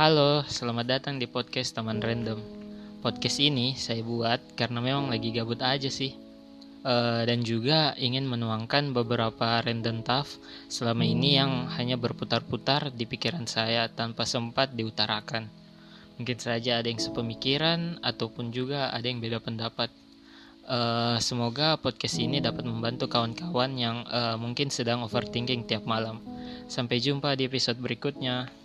Halo, selamat datang di podcast Taman Random. Podcast ini saya buat karena memang lagi gabut aja sih. Eh, dan juga ingin menuangkan beberapa random thought selama ini yang hanya berputar-putar di pikiran saya tanpa sempat diutarakan. Mungkin saja ada yang sepemikiran ataupun juga ada yang beda pendapat. Eh, semoga podcast ini dapat membantu kawan-kawan yang eh, mungkin sedang overthinking tiap malam. Sampai jumpa di episode berikutnya.